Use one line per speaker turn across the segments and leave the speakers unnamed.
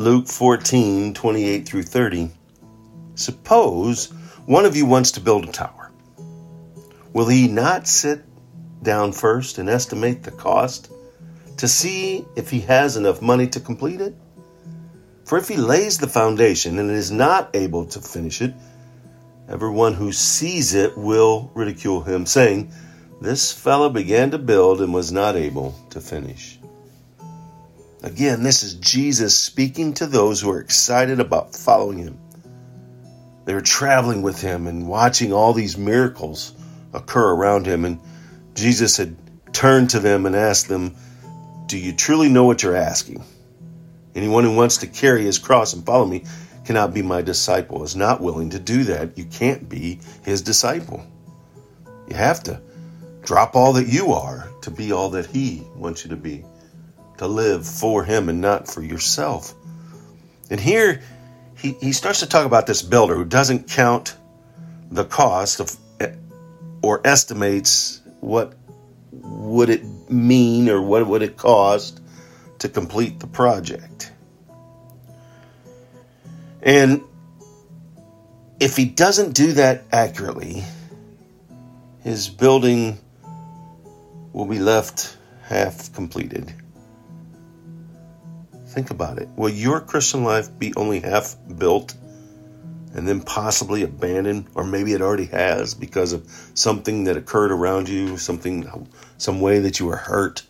Luke 14 28 through 30. Suppose one of you wants to build a tower. Will he not sit down first and estimate the cost to see if he has enough money to complete it? For if he lays the foundation and is not able to finish it, everyone who sees it will ridicule him, saying, This fellow began to build and was not able to finish. Again, this is Jesus speaking to those who are excited about following him. They were traveling with him and watching all these miracles occur around him. And Jesus had turned to them and asked them, Do you truly know what you're asking? Anyone who wants to carry his cross and follow me cannot be my disciple, is not willing to do that. You can't be his disciple. You have to drop all that you are to be all that he wants you to be to live for him and not for yourself. And here he, he starts to talk about this builder who doesn't count the cost of or estimates what would it mean or what would it cost to complete the project. And if he doesn't do that accurately, his building will be left half completed. Think about it. Will your Christian life be only half built and then possibly abandoned, or maybe it already has because of something that occurred around you, something, some way that you were hurt,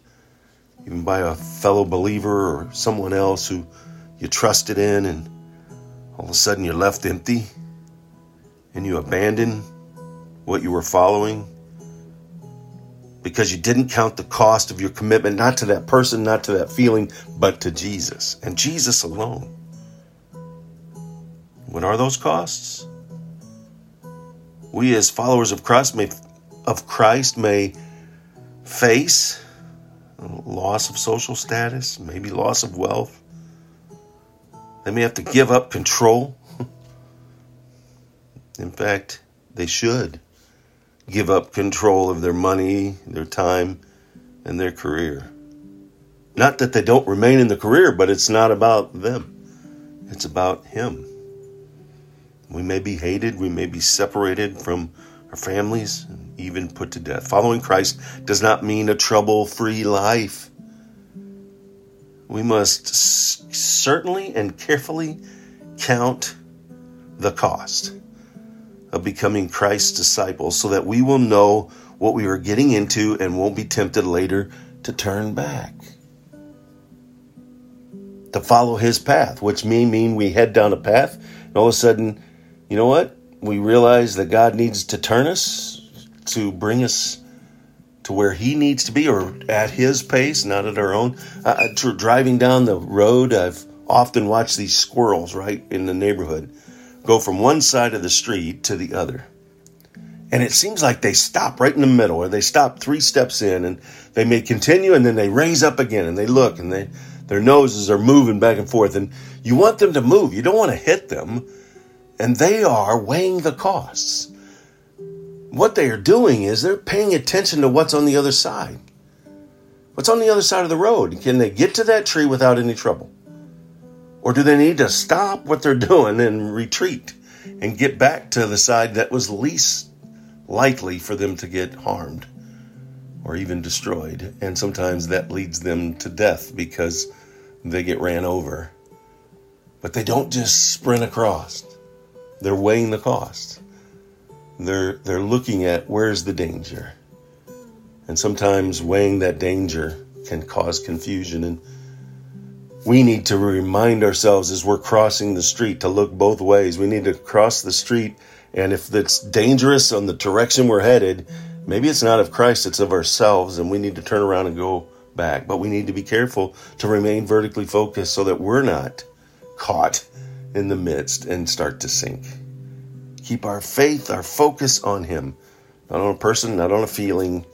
even by a fellow believer or someone else who you trusted in, and all of a sudden you're left empty and you abandon what you were following because you didn't count the cost of your commitment, not to that person, not to that feeling, but to Jesus and Jesus alone. What are those costs? We as followers of Christ may of Christ may face loss of social status, maybe loss of wealth. They may have to give up control. In fact, they should give up control of their money, their time, and their career. Not that they don't remain in the career, but it's not about them, it's about Him. We may be hated, we may be separated from our families, and even put to death. Following Christ does not mean a trouble free life. We must certainly and carefully count the cost of becoming Christ's disciples so that we will know what we are getting into and won't be tempted later to turn back. To follow his path, which may mean we head down a path and all of a sudden, you know what? We realize that God needs to turn us to bring us to where he needs to be or at his pace, not at our own. Uh, driving down the road, I've often watched these squirrels right in the neighborhood go from one side of the street to the other. And it seems like they stop right in the middle, or they stop three steps in, and they may continue, and then they raise up again, and they look, and they their noses are moving back and forth, and you want them to move. You don't want to hit them, and they are weighing the costs. What they are doing is they're paying attention to what's on the other side. What's on the other side of the road? Can they get to that tree without any trouble? Or do they need to stop what they're doing and retreat and get back to the side that was least likely for them to get harmed or even destroyed? And sometimes that leads them to death because they get ran over. But they don't just sprint across. They're weighing the cost. They're they're looking at where's the danger. And sometimes weighing that danger can cause confusion and we need to remind ourselves as we're crossing the street to look both ways. We need to cross the street, and if it's dangerous on the direction we're headed, maybe it's not of Christ, it's of ourselves, and we need to turn around and go back. But we need to be careful to remain vertically focused so that we're not caught in the midst and start to sink. Keep our faith, our focus on Him, not on a person, not on a feeling.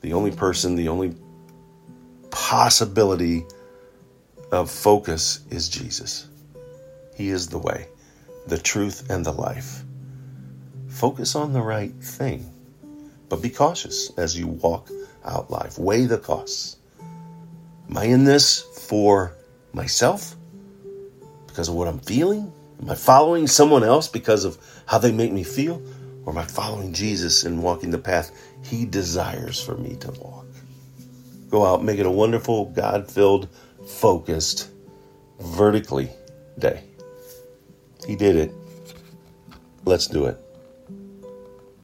The only person, the only possibility of focus is Jesus. He is the way, the truth, and the life. Focus on the right thing, but be cautious as you walk out life. Weigh the costs. Am I in this for myself because of what I'm feeling? Am I following someone else because of how they make me feel? Or am I following Jesus and walking the path He desires for me to walk? Go out, make it a wonderful, God filled, focused, vertically day. He did it. Let's do it.